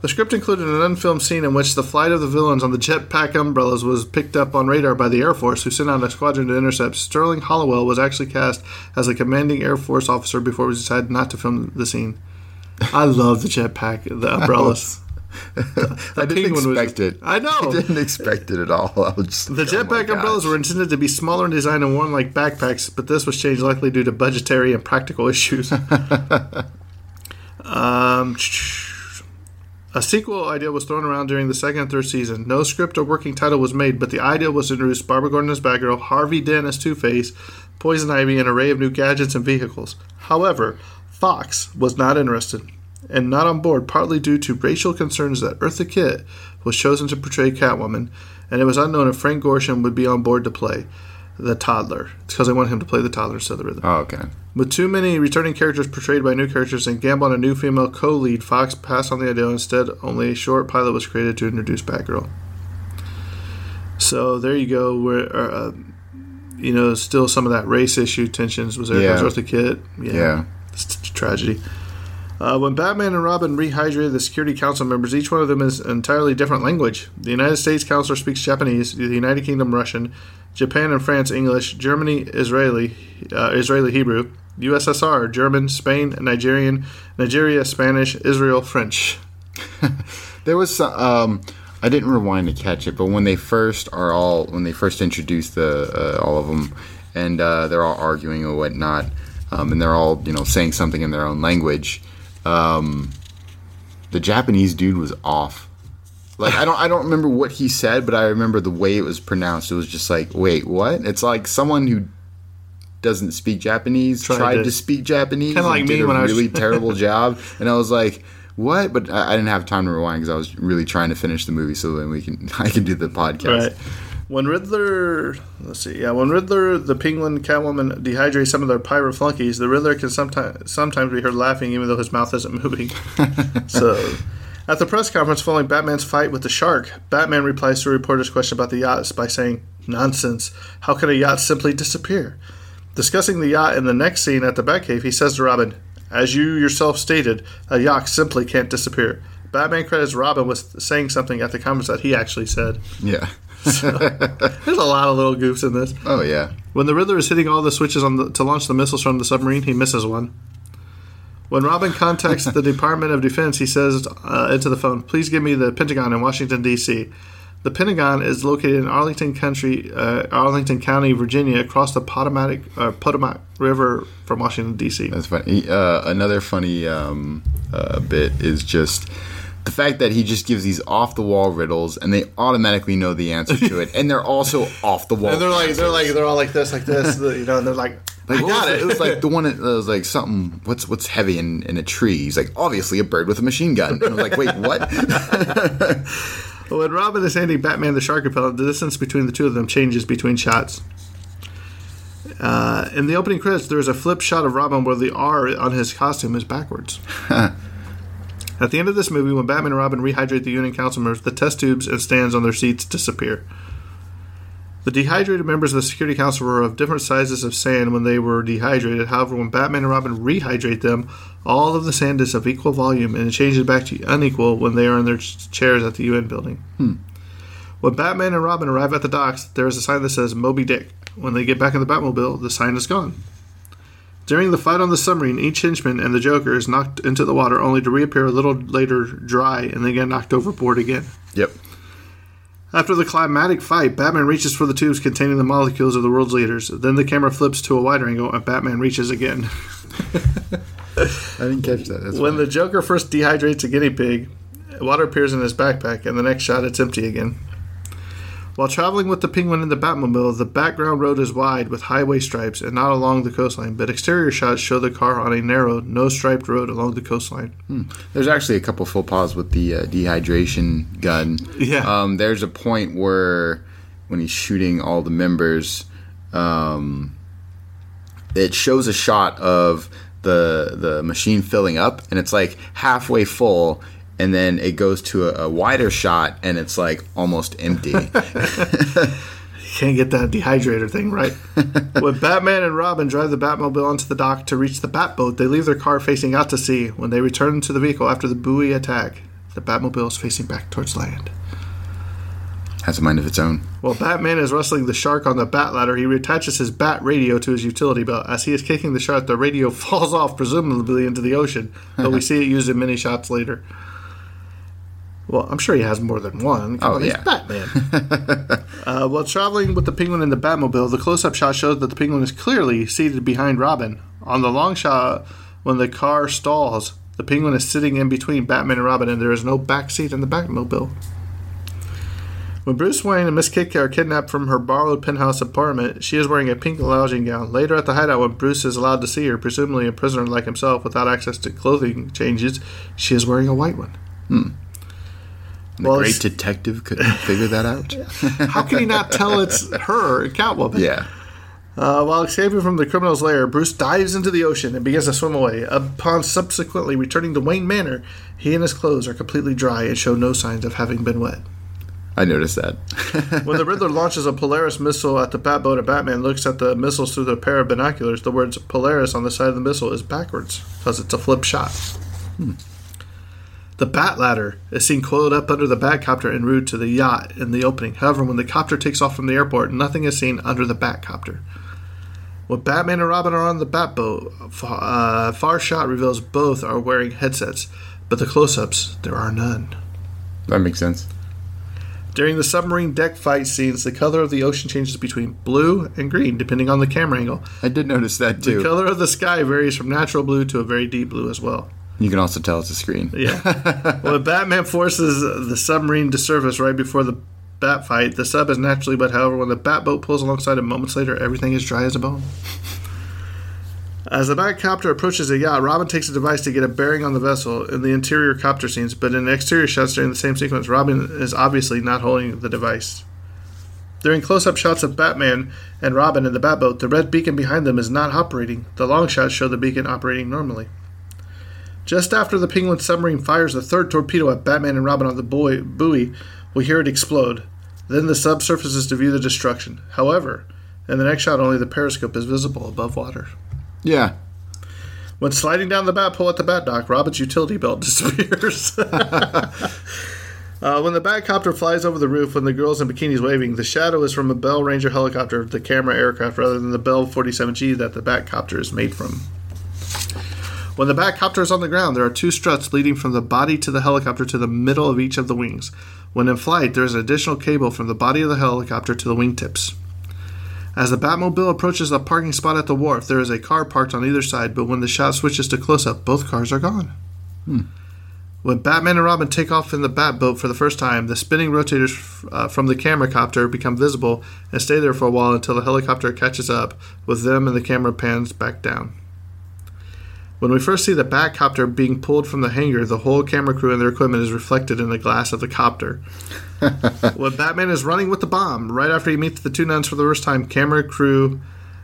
The script included an unfilmed scene in which the flight of the villains on the jetpack umbrellas was picked up on radar by the Air Force, who sent out a squadron to intercept. Sterling Holloway was actually cast as a commanding Air Force officer before it was decided not to film the scene. I love the jetpack, the umbrellas. I didn't penguin was- expect it. I know. I didn't expect it at all. I was just The like, oh jetpack umbrellas were intended to be smaller in design and worn like backpacks, but this was changed likely due to budgetary and practical issues. um, a sequel idea was thrown around during the second and third season. No script or working title was made, but the idea was to introduce Barbara Gordon as Batgirl, Harvey Dent as Two Face, Poison Ivy, an array of new gadgets and vehicles. However, Fox was not interested and not on board, partly due to racial concerns that Eartha Kitt was chosen to portray Catwoman, and it was unknown if Frank Gorshin would be on board to play the toddler. It's because I want him to play the toddler instead of the rhythm. Oh, okay. With too many returning characters portrayed by new characters and gamble on a new female co-lead, Fox passed on the idea. Instead, only a short pilot was created to introduce Batgirl. So there you go. Where uh, you know, still some of that race issue tensions was there. Yeah. Was Eartha Kitt? Yeah. It's a tragedy. Uh, when Batman and Robin rehydrated the Security Council members, each one of them is an entirely different language. The United States counselor speaks Japanese, the United Kingdom Russian, Japan and France English, Germany Israeli, uh, Israeli Hebrew, USSR German, Spain Nigerian, Nigeria Spanish, Israel French. There was some, um, I didn't rewind to catch it, but when they first are all when they first introduced the uh, all of them, and uh, they're all arguing or whatnot, um, and they're all you know saying something in their own language. Um, the Japanese dude was off. Like I don't I don't remember what he said, but I remember the way it was pronounced. It was just like, wait, what? It's like someone who doesn't speak Japanese Tried tried, to- to, speak Japanese. Kinda like and me when I was- really terrible job, and I was like, "What?" But I, I didn't have time to rewind because I was really trying to finish the movie so then we can I can do the podcast. Right. When Riddler, let's see, yeah, when Riddler, the Penguin, Catwoman dehydrate some of their pirate flunkies, the Riddler can sometimes sometimes be heard laughing even though his mouth isn't moving. so, at the press conference following Batman's fight with the shark, Batman replies to a reporter's question about the yachts by saying, "Nonsense! How can a yacht simply disappear?" Discussing the yacht in the next scene at the Batcave, he says to Robin, "As you yourself stated, a yacht simply can't disappear." Batman credits Robin with saying something at the conference that he actually said. Yeah. There's a lot of little goofs in this. Oh yeah. When the Riddler is hitting all the switches on the, to launch the missiles from the submarine, he misses one. When Robin contacts the Department of Defense, he says uh, into the phone, "Please give me the Pentagon in Washington D.C." The Pentagon is located in Arlington Country, uh, Arlington County, Virginia, across the Potomac, uh, Potomac River from Washington D.C. That's funny. Uh, another funny um, uh, bit is just the fact that he just gives these off the wall riddles and they automatically know the answer to it, and they're also off the wall. And they're like, they're like, they're all like this, like this, you know, and they're like, Like, I got it. It was like the one that was like something. What's what's heavy in, in a tree? He's like obviously a bird with a machine gun. And I was like, wait, what? When Robin is handing Batman the shark repellent, the distance between the two of them changes between shots. Uh, in the opening credits, there is a flip shot of Robin where the R on his costume is backwards. At the end of this movie, when Batman and Robin rehydrate the Union Council members, the test tubes and stands on their seats disappear. The dehydrated members of the Security Council were of different sizes of sand when they were dehydrated. However, when Batman and Robin rehydrate them, all of the sand is of equal volume and it changes back to unequal when they are in their chairs at the UN building. Hmm. When Batman and Robin arrive at the docks, there is a sign that says Moby Dick. When they get back in the Batmobile, the sign is gone. During the fight on the submarine, each henchman and the Joker is knocked into the water only to reappear a little later dry and then get knocked overboard again. yep. After the climatic fight, Batman reaches for the tubes containing the molecules of the world's leaders. Then the camera flips to a wider angle and Batman reaches again. I didn't catch that. That's When funny. the Joker first dehydrates a guinea pig, water appears in his backpack, and the next shot it's empty again. While traveling with the penguin in the Batmobile, the background road is wide with highway stripes and not along the coastline, but exterior shots show the car on a narrow, no striped road along the coastline. There's actually a couple full pause with the uh, dehydration gun. Yeah. Um, there's a point where when he's shooting all the members, um, it shows a shot of the the machine filling up, and it's like halfway full, and then it goes to a, a wider shot, and it's like almost empty. Can't get that dehydrator thing right. when Batman and Robin drive the Batmobile onto the dock to reach the Batboat, they leave their car facing out to sea. When they return to the vehicle after the buoy attack, the Batmobile is facing back towards land. Has a mind of its own. While Batman is wrestling the shark on the bat ladder, he reattaches his bat radio to his utility belt. As he is kicking the shark, the radio falls off, presumably into the ocean, though we see it used in many shots later. Well, I'm sure he has more than one. Come Oh, on, he's yeah. Batman. uh, while traveling with the penguin in the Batmobile, the close-up shot shows that the penguin is clearly seated behind Robin. On the long shot, when the car stalls, the penguin is sitting in between Batman and Robin, and there is no back seat in the Batmobile. When Bruce Wayne and Miss Kitty are kidnapped from her borrowed penthouse apartment, she is wearing a pink lounging gown. Later at the hideout, when Bruce is allowed to see her, presumably a prisoner like himself without access to clothing changes, she is wearing a white one. The Well, great detective couldn't figure that out. How can he not tell it's her, Catwoman? yeah. Uh, while escaping from the criminal's lair, Bruce dives into the ocean and begins to swim away. Upon subsequently returning to Wayne Manor, he and his clothes are completely dry and show no signs of having been wet. I noticed that. When the Riddler launches a Polaris missile at the Batboat and Batman looks at the missiles through a pair of binoculars, the words Polaris on the side of the missile is backwards because it's a flip shot. The Bat Ladder is seen coiled up under the Batcopter en route to the yacht in the opening. However, when the copter takes off from the airport, nothing is seen under the Batcopter. When Batman and Robin are on the Batboat, fa- uh, far shot reveals both are wearing headsets, but the close-ups there are none. that makes sense. During the submarine deck fight scenes, the color of the ocean changes between blue and green, depending on the camera angle. I did notice that too. The color of the sky varies from natural blue to a very deep blue as well. You can also tell it's a screen. Yeah. when Batman forces the submarine to surface right before the bat fight, the sub is naturally wet. However, when the Batboat pulls alongside it moments later, everything is dry as a bone. As the Batcopter approaches the yacht, Robin takes a device to get a bearing on the vessel in the interior copter scenes, but in exterior shots during the same sequence, Robin is obviously not holding the device. During close up shots of Batman and Robin in the Batboat, the red beacon behind them is not operating. The long shots show the beacon operating normally. Just after the Penguin submarine fires the third torpedo at Batman and Robin on the buoy, buoy, we hear it explode. Then the sub surfaces to view the destruction. However, in the next shot, only the periscope is visible above water. Yeah. When sliding down the bat pole at the bat dock, Robin's utility belt disappears. uh, when the Batcopter flies over the roof when the girl's in bikinis waving, the shadow is from a Bell Ranger helicopter, of the camera aircraft, rather than the Bell 47G that the Batcopter is made from. When the Batcopter is on the ground, there are two struts leading from the body to the helicopter to the middle of each of the wings. When in flight, there is an additional cable from the body of the helicopter to the wingtips. As the Batmobile approaches the parking spot at the wharf, there is a car parked on either side, but when the shot switches to close up, both cars are gone. When Batman and Robin take off in the Batboat for the first time, the spinning rotators uh, from the camera copter become visible and stay there for a while until the helicopter catches up with them and the camera pans back down. When we first see the Batcopter being pulled from the hangar, the whole camera crew and their equipment is reflected in the glass of the copter. when Batman is running with the bomb, right after he meets the two nuns for the first time, camera crew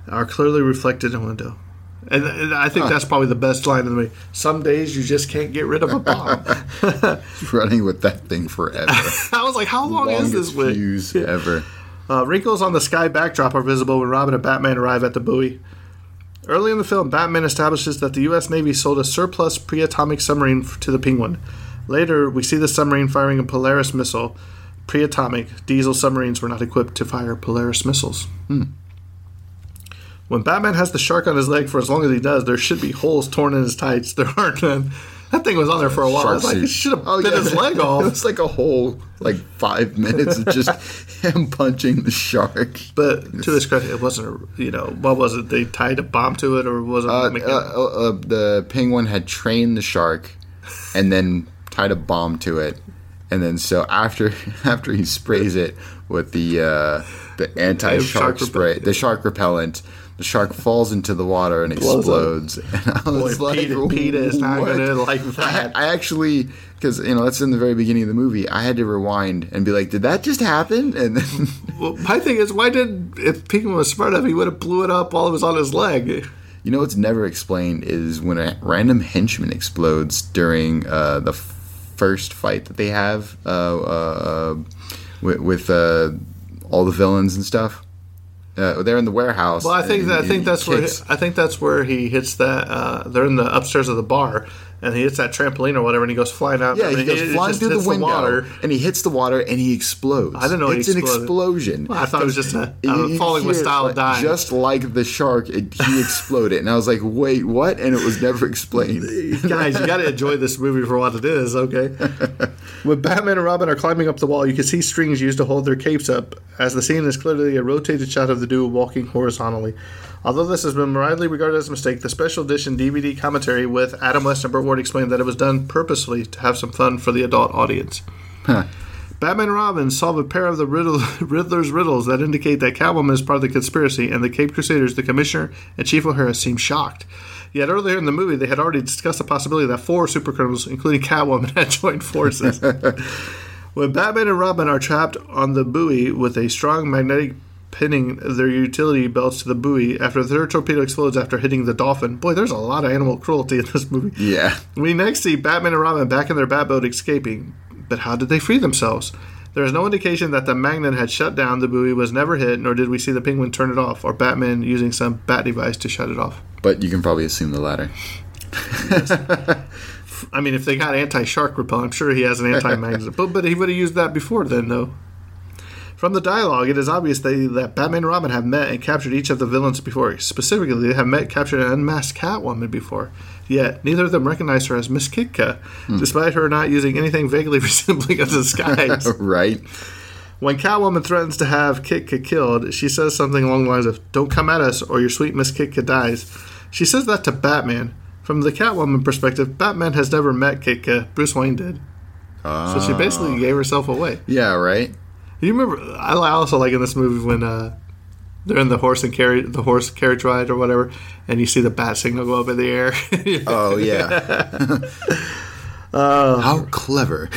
are clearly reflected in a window. And, and I think that's probably the best line of the movie. Some days you just can't get rid of a bomb. Running with that thing forever. I was like, how long is this Longest wig? ever. Uh, wrinkles on the sky backdrop are visible when Robin and Batman arrive at the buoy. Early in the film, Batman establishes that the U.S. Navy sold a surplus pre atomic submarine to the Penguin. Later, we see the submarine firing a Polaris missile. Pre atomic, diesel submarines were not equipped to fire Polaris missiles. Hmm. When Batman has the shark on his leg for as long as he does, there should be holes torn in his tights. There aren't none. That thing was on there for a while. Shark It's like, suit. it should have Oh, bit yeah. his leg off. It was like a whole like five minutes of just him punching the shark. But to his credit, it wasn't. A, you know, what was it? They tied a bomb to it, or was it? Uh, uh, uh, uh, the penguin had trained the shark, and then tied a bomb to it, and then so after after he sprays it with the uh, the anti Shark shark spray, repellent. the shark repellent, the shark falls into the water and explodes. And I was Boy, Peter- Peter is not gonna like that. I, I actually, because you know that's in the very beginning of the movie. I had to rewind and be like, "Did that just happen?" And then Well, my thing is, why did if Penguin was smart enough, he would have blew it up while it was on his leg. You know what's never explained is when a random henchman explodes during uh, the f- first fight that they have uh, uh, with, with uh, all the villains and stuff. Uh, they're in the warehouse. Well, I think and that, I think that's where kicks- I think that's where he hits that. Uh, they're in the upstairs of the bar, and he hits that trampoline or whatever, and he goes flying out. Yeah, he goes it flying through the window, water. and he hits the water, and he explodes. I don't know it's an explosion. Well, I thought it was just a- you falling with style like, dying. just like the shark. It, he exploded, and I was like, "Wait, what?" And it was never explained. Guys, you got to enjoy this movie for what it is, okay? when Batman and Robin are climbing up the wall, you can see strings used to hold their capes up, as the scene is clearly a rotated shot of the duo walking horizontally. Although this has been widely regarded as a mistake, the special edition DVD commentary with Adam West and Burt Ward explained that it was done purposely to have some fun for the adult audience. Batman and Robin solve a pair of the riddle, Riddler's riddles that indicate that Catwoman is part of the conspiracy, and the Cape Crusaders, the Commissioner, and Chief O'Hara seem shocked. Yet earlier in the movie, they had already discussed the possibility that four supercriminals, including Catwoman, had joined forces. when Batman and Robin are trapped on the buoy with a strong magnetic pinning their utility belts to the buoy after their torpedo explodes after hitting the dolphin. Boy, there's a lot of animal cruelty in this movie. Yeah. We next see Batman and Robin back in their Batboat escaping. But how did they free themselves? There is no indication that the magnet had shut down, the buoy was never hit, nor did we see the penguin turn it off, or Batman using some bat device to shut it off. But you can probably assume the latter. I mean, if they got anti shark repellent, I'm sure he has an anti magnet. but, but he would have used that before then, though. From the dialogue, it is obvious they, that Batman and Robin have met and captured each of the villains before. Specifically, they have met, captured, and unmasked Catwoman before. Yet, neither of them recognize her as Miss Kitka, hmm. despite her not using anything vaguely resembling a disguise. right? When Catwoman threatens to have Kitka killed, she says something along the lines of, Don't come at us or your sweet Miss Kitka dies. She says that to Batman. From the Catwoman perspective, Batman has never met Kitka. Bruce Wayne did. So she ah. basically gave herself away. Yeah, right. You remember? I also like in this movie when uh, they're in the horse and carriage, the horse carriage ride or whatever, and you see the bat signal go up in the air. Oh yeah. How clever.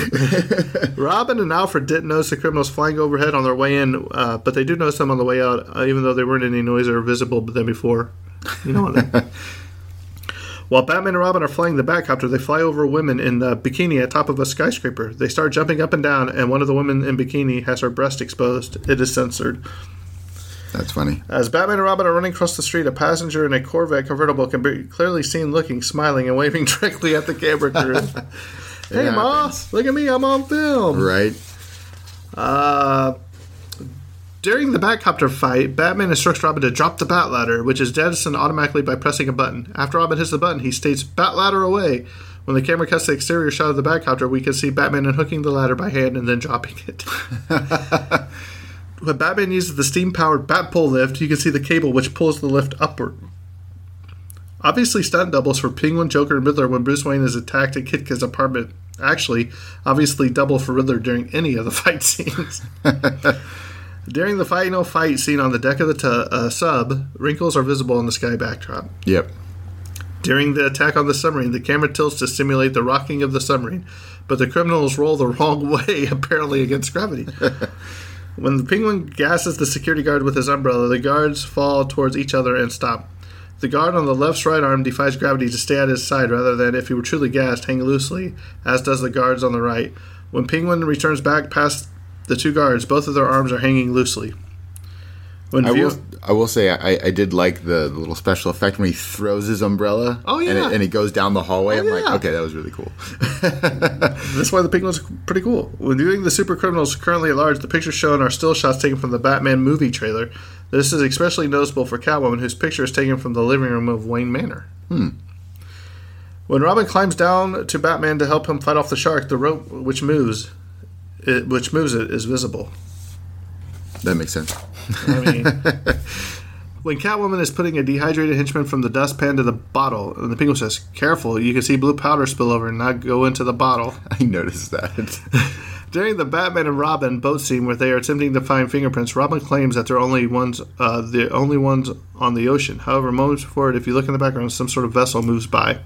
Robin and Alfred didn't notice the criminals flying overhead on their way in, uh, but they do notice them on the way out, uh, even though they weren't any noisier or visible than before. You know what? While Batman and Robin are flying the Batcopter, they fly over women in the bikini at top of a skyscraper. They start jumping up and down, and one of the women in bikini has her breast exposed. It is censored. That's funny. As Batman and Robin are running across the street, a passenger in a Corvette convertible can be clearly seen looking, smiling, and waving directly at the camera crew. hey, Ma, look at me, I'm on film. Right. Uh, during the Batcopter fight, Batman instructs Robin to drop the Bat Ladder, which is jettisoned automatically by pressing a button. After Robin hits the button, he states, Bat Ladder away. When the camera cuts to the exterior shot of the Batcopter, we can see Batman unhooking the ladder by hand and then dropping it. when Batman uses the steam powered Bat Pole lift, you can see the cable which pulls the lift upward. Obviously, stunt doubles for Penguin, Joker, and Riddler when Bruce Wayne is attacked at Kitka's apartment. Actually, obviously double for Riddler during any of the fight scenes. during the final fight scene on the deck of the tu- uh, sub, wrinkles are visible in the sky backdrop. Yep. During the attack on the submarine, the camera tilts to simulate the rocking of the submarine, but the criminals roll the wrong way, apparently against gravity. when the penguin gasses the security guard with his umbrella, the guards fall towards each other and stop. The guard on the left's right arm defies gravity to stay at his side rather than, if he were truly gassed, hang loosely, as does the guards on the right. When Penguin returns back past the two guards, both of their arms are hanging loosely. When I view- will. I will say I, I did like the, the little special effect when he throws his umbrella. Oh, and yeah. it, and it goes down the hallway. Oh, I'm yeah. like, okay, that was really cool. That's why the penguin's pretty cool. When viewing the super criminals currently at large, the pictures shown are still shots taken from the Batman movie trailer. This is especially noticeable for Catwoman, whose picture is taken from the living room of Wayne Manor. Hmm. When Robin climbs down to Batman to help him fight off the shark, the rope which moves, it, which moves it, is visible. That makes sense. I mean, when Catwoman is putting a dehydrated henchman from the dustpan to the bottle, and the penguin says, "Careful, you can see blue powder spill over and not go into the bottle." I noticed that. During the Batman and Robin boat scene where they are attempting to find fingerprints, Robin claims that they're only ones, uh, the only ones on the ocean. However, moments before it, if you look in the background, some sort of vessel moves by.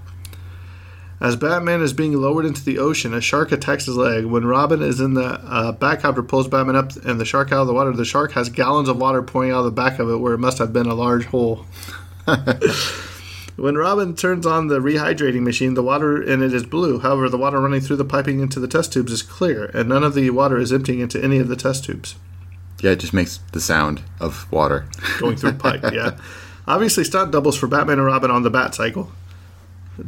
As Batman is being lowered into the ocean, a shark attacks his leg. When Robin is in the uh, Batcopter, pulls Batman up and the shark out of the water. The shark has gallons of water pouring out of the back of it, where it must have been a large hole. when Robin turns on the rehydrating machine, the water in it is blue. However, the water running through the piping into the test tubes is clear, and none of the water is emptying into any of the test tubes. Yeah, it just makes the sound of water. going through pipe. Yeah, obviously stunt doubles for Batman and Robin on the Bat Cycle.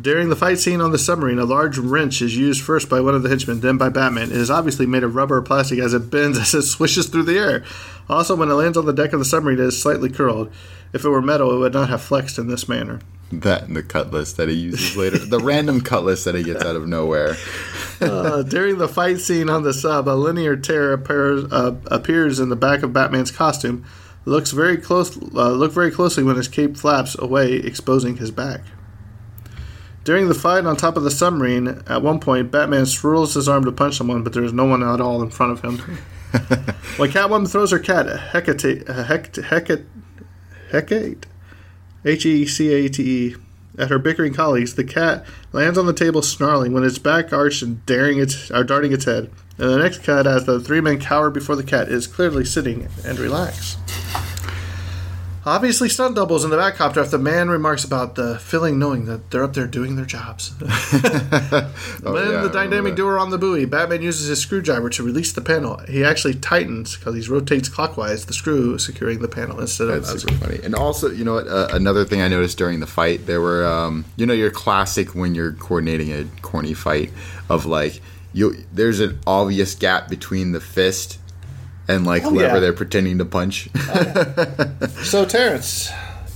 During the fight scene on the submarine, a large wrench is used first by one of the henchmen, then by Batman. It is obviously made of rubber or plastic as it bends as it swishes through the air. Also, when it lands on the deck of the submarine, it is slightly curled. If it were metal, it would not have flexed in this manner. That and the cutlass that he uses later. the random cutlass that he gets out of nowhere. Uh, during the fight scene on the sub, a linear tear appears, uh, appears in the back of Batman's costume. Looks very close. Uh, look very closely when his cape flaps away, exposing his back. During the fight on top of the submarine, at one point, Batman swirls his arm to punch someone, but there is no one at all in front of him. when Catwoman throws her cat, Hecate, Hecate, Hecate, Hecate, H E C A T E, at her bickering colleagues, the cat lands on the table snarling when its back arched and daring its, or darting its head. And the next cut, as the three men cower before the cat, is clearly sitting and relaxed. Obviously, stunt doubles in the Batcopter if the man remarks about the feeling knowing that they're up there doing their jobs. Oh, yeah, the dynamic duo on the buoy, Batman uses his screwdriver to release the panel. He actually tightens because he rotates clockwise the screw securing the panel instead of That's super funny. And also, you know what? Uh, another thing I noticed during the fight, there were, um, you know, your classic when you're coordinating a corny fight of like, you there's an obvious gap between the fist and like whoever Oh, yeah. they're pretending to punch. So, Terrence,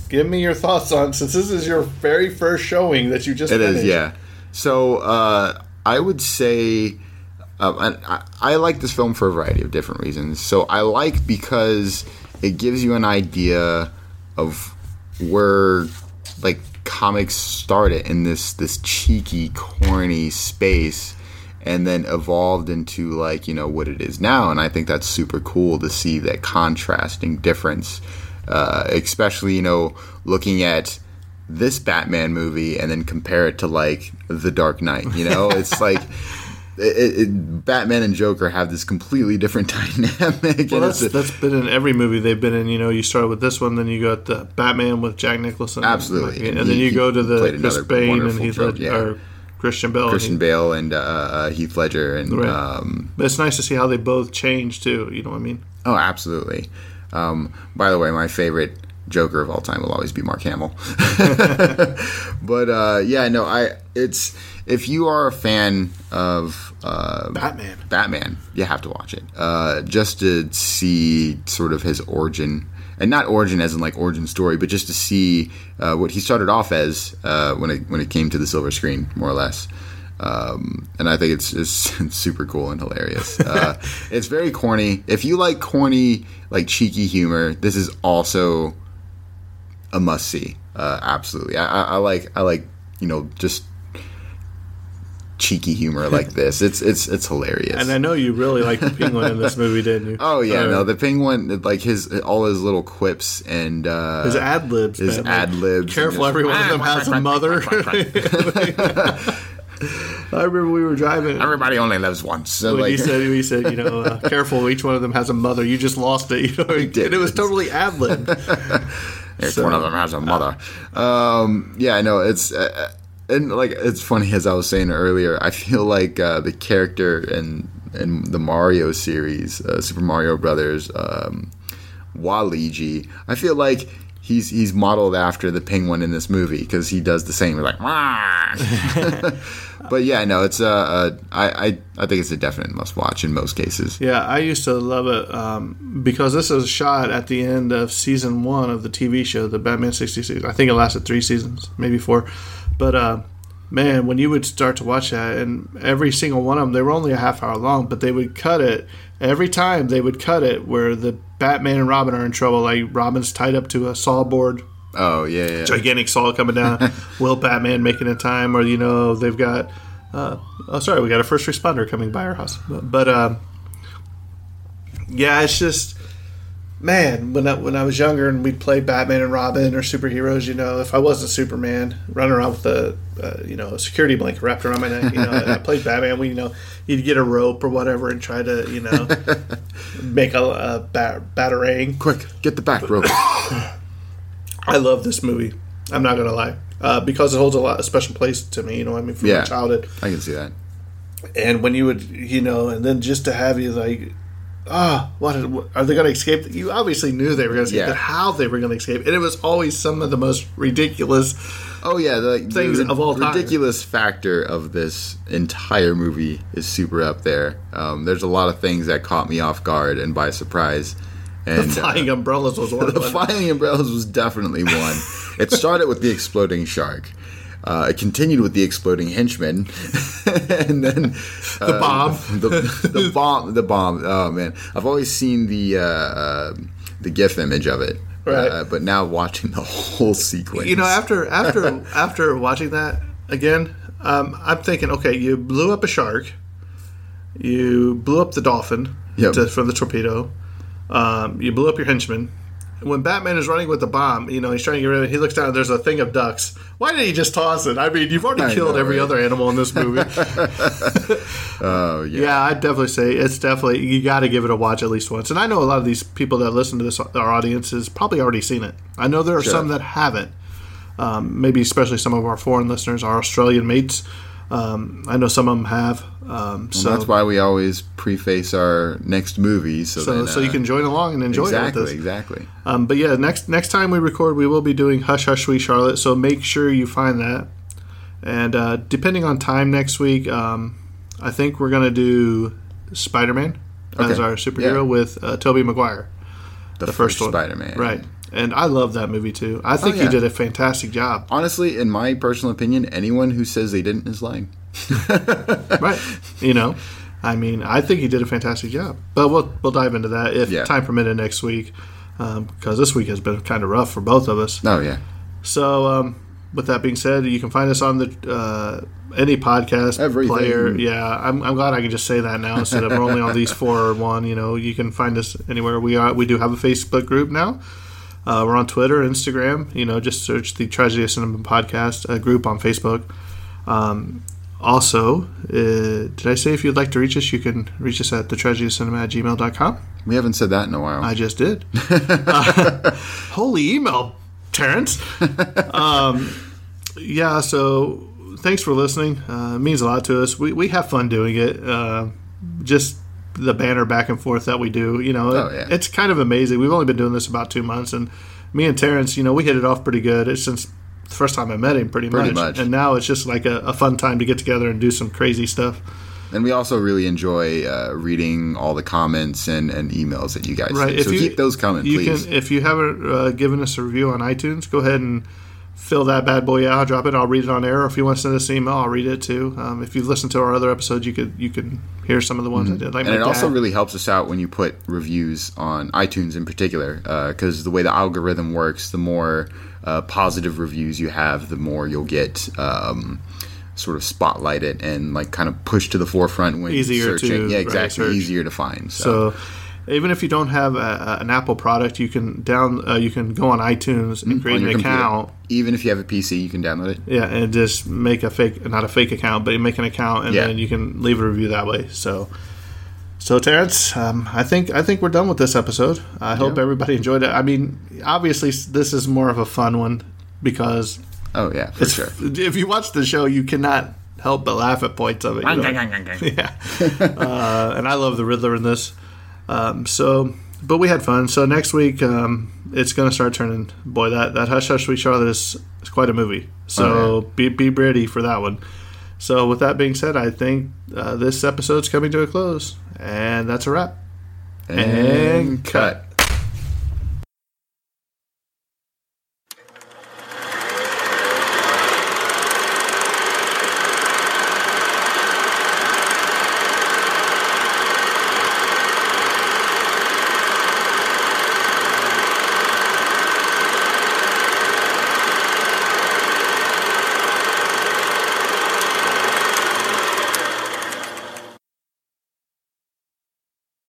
give me your thoughts on since this is your very first showing that you just It is, finished. yeah. So uh, I would say and I, I like this film for a variety of different reasons. So I like because it gives you an idea of where like comics started in this this cheeky, corny space. And then evolved into like you know what it is now, and I think that's super cool to see that contrasting difference, uh, especially you know looking at this Batman movie and then compare it to like The Dark Knight. You know, it's like it, it, Batman and Joker have this completely different dynamic. Well, that's a- that's been in every movie they've been in. You know, you started with this one, then you got the Batman with Jack Nicholson, Absolutely. and, And then he- you go to the Chris Payne and Heath joke, Ledger, yeah. or Christian Bale. Christian He- Bale and uh, uh, Heath Ledger and Right. um, But it's nice to see how they both change too. You know what I mean? oh, absolutely. Um, by the way, my favorite Joker of all time will always be Mark Hamill. but uh, yeah, no, I it's if you are a fan of uh, Batman. Batman, you have to watch it uh, just to see sort of his origin, and not origin as in like origin story, but just to see uh, what he started off as uh, when it when it came to the silver screen, more or less. Um, and I think it's, it's, it's super cool and hilarious. Uh, it's very corny. If you like corny, like cheeky humor, this is also a must see. Uh, absolutely, I, I, I like I like you know just cheeky humor like this. It's it's it's hilarious. And I know you really liked the penguin in this movie, didn't you? Oh yeah, Uh, no, the penguin, like his all his little quips and uh, his ad libs. his ad libs. Careful, every one of them has a mother. I remember we were driving. Everybody only lives once. So When like, he said, he said, you know, uh, careful. Each one of them has a mother. You just lost it. You know, and did. it was totally ad lib. each one of them has a mother. Um, yeah, I know it's. Uh, and like it's funny as I was saying earlier, I feel like uh, the character in in the Mario series, uh, Super Mario Brothers, um, Waluigi, I feel like he's he's modeled after the penguin in this movie because he does the same. He's like, "Wah." but yeah, no, it's uh, uh, I, I I think it's a definite must watch in most cases. Yeah, I used to love it um, because this is shot at the end of season one of the TV show, the Batman 66. I think it lasted three seasons, maybe four. But uh, man, when you would start to watch that, and every single one of them, they were only a half hour long, but they would cut it every time. They would cut it where the Batman and Robin are in trouble. Like Robin's tied up to a saw board Oh yeah, yeah. gigantic saw coming down. Will Batman making a time, or you know they've got. Uh, oh, sorry, we got a first responder coming by our house. But, but uh, yeah, it's just man when I, when I was younger and we'd play Batman and Robin or superheroes. You know, if I wasn't Superman, running around with a uh, you know a security blanket wrapped around my neck. You know, I played Batman. We you know you'd get a rope or whatever and try to you know make a, a bat, batarang. Quick, get the back rope. I love this movie. I'm not gonna lie. Uh, because it holds a lot a special place to me, you know. what I mean, from Yeah. my childhood, I can see that. and when you would, you know, and then just to have you like, ah, what are they going to escape? You obviously knew they were going to escape, Yeah. but how they were going to escape, and it was always some of the most ridiculous. Oh yeah, the, the Things of all time. ridiculous factor of this entire movie is super up there. Um, there's a lot of things that caught me off guard and by surprise. And uh, Flying umbrellas was one the them. flying umbrellas was definitely one. it started with the exploding shark. Uh, it continued with the exploding henchman, and then The bomb. the, the bomb. The bomb. Oh man, I've always seen the uh, uh, the GIF image of it, Right. uh, but now watching the whole sequence, You know, after after after watching that again, um, I'm thinking, okay, you blew up a shark, you blew up the dolphin Yep. to, from the torpedo, um, you blew up your henchman. When Batman is running with the bomb, you know he's trying to get rid of it. He looks down. There's a thing of ducks. Why did he just toss it? I mean, you've already I killed know, every right? other animal in this movie. oh yeah, yeah, I'd definitely say it's definitely you got to give it a watch at least once. And I know a lot of these people that listen to this, our audience has probably already seen it. I know there are Sure. some that haven't. Um, maybe especially some of our foreign listeners, our Australian mates. Um, I know some of them have. Um, so that's why we always preface our next movie, so so, then, so you uh, can join along and enjoy exactly, it with us. exactly. Um, but yeah, next next time we record, we will be doing Hush Hush Sweet Charlotte. So make sure you find that. And uh, depending on time next week, um, I think we're gonna do Spider Man as our superhero Yeah. with uh, Tobey Maguire, The, the first, first, Spider-Man, right? And I love that movie too. I think Oh, yeah. he did a fantastic job. Honestly, in my personal opinion, anyone who says they didn't is lying. right? You know, I mean, I think he did a fantastic job. But we'll we'll dive into that if Yeah. time permitted next week, because this week has been kind of rough for both of us. Oh yeah, So, um, with that being said, you can find us on the uh, any podcast Everything. player. Yeah, I'm, I'm glad I can just say that now instead of we're only on these four or one. You know, you can find us anywhere. We are. We do have a Facebook group now. Uh, we're on Twitter, Instagram. You know, just search the Tragedy of Cinema podcast uh, group on Facebook. Um, also, uh, did I say if you'd like to reach us, you can reach us at the tragedy of cinema at gmail.com? we haven't said that in a while. I just did. Uh, holy email, Terrence. Um, yeah, so thanks for listening. Uh, it means a lot to us. We, we have fun doing it. Uh, just the banner back and forth that we do. You know, Oh, it- it's kind of amazing. We've only been doing this about two months, and me and Terrence, you know, we hit it off pretty good. It's since the first time I met him, pretty, Pretty much. much. And now it's just like a, a fun time to get together and do some crazy stuff. and we also really enjoy uh, reading all the comments and, and emails that you guys Right. send. So keep those coming, you please. Can, if you haven't uh, given us a review on iTunes, go ahead and fill that bad boy out. Drop it. I'll read it on air. If you want to send us an email, I'll read it too. Um, if you've listened to our other episodes, you could you can hear some of the ones I did. Like Mm-hmm. and it also really helps us out when you put reviews on iTunes in particular, because the way the algorithm works, the more uh, positive reviews you have, the more you'll get um, sort of spotlighted and like kind of pushed to the forefront when Easier searching. to, yeah, exactly, search. easier to find. So, so. Even if you don't have a, a- an Apple product, you can down uh, you can go on iTunes and create Mm-hmm. an computer, account. even if you have a PC, you can download it. Yeah, and just make a fake, not a fake account, but you make an account, and Yeah. then you can leave a review that way. So, so Terrence, um, I think I think we're done with this episode. I hope Yeah. everybody enjoyed it. I mean, obviously, this is more of a fun one because Oh yeah, for sure. if you watch the show, you cannot help but laugh at points of it. yeah, uh, and I love the Riddler in this. Um, so, but we had fun. So next week, um, it's going to start turning. Boy, that that Hush Hush Sweet Charlotte is, is quite a movie. So Oh, be be ready for that one. So with that being said, I think uh, this episode's coming to a close, and that's a wrap. and cut.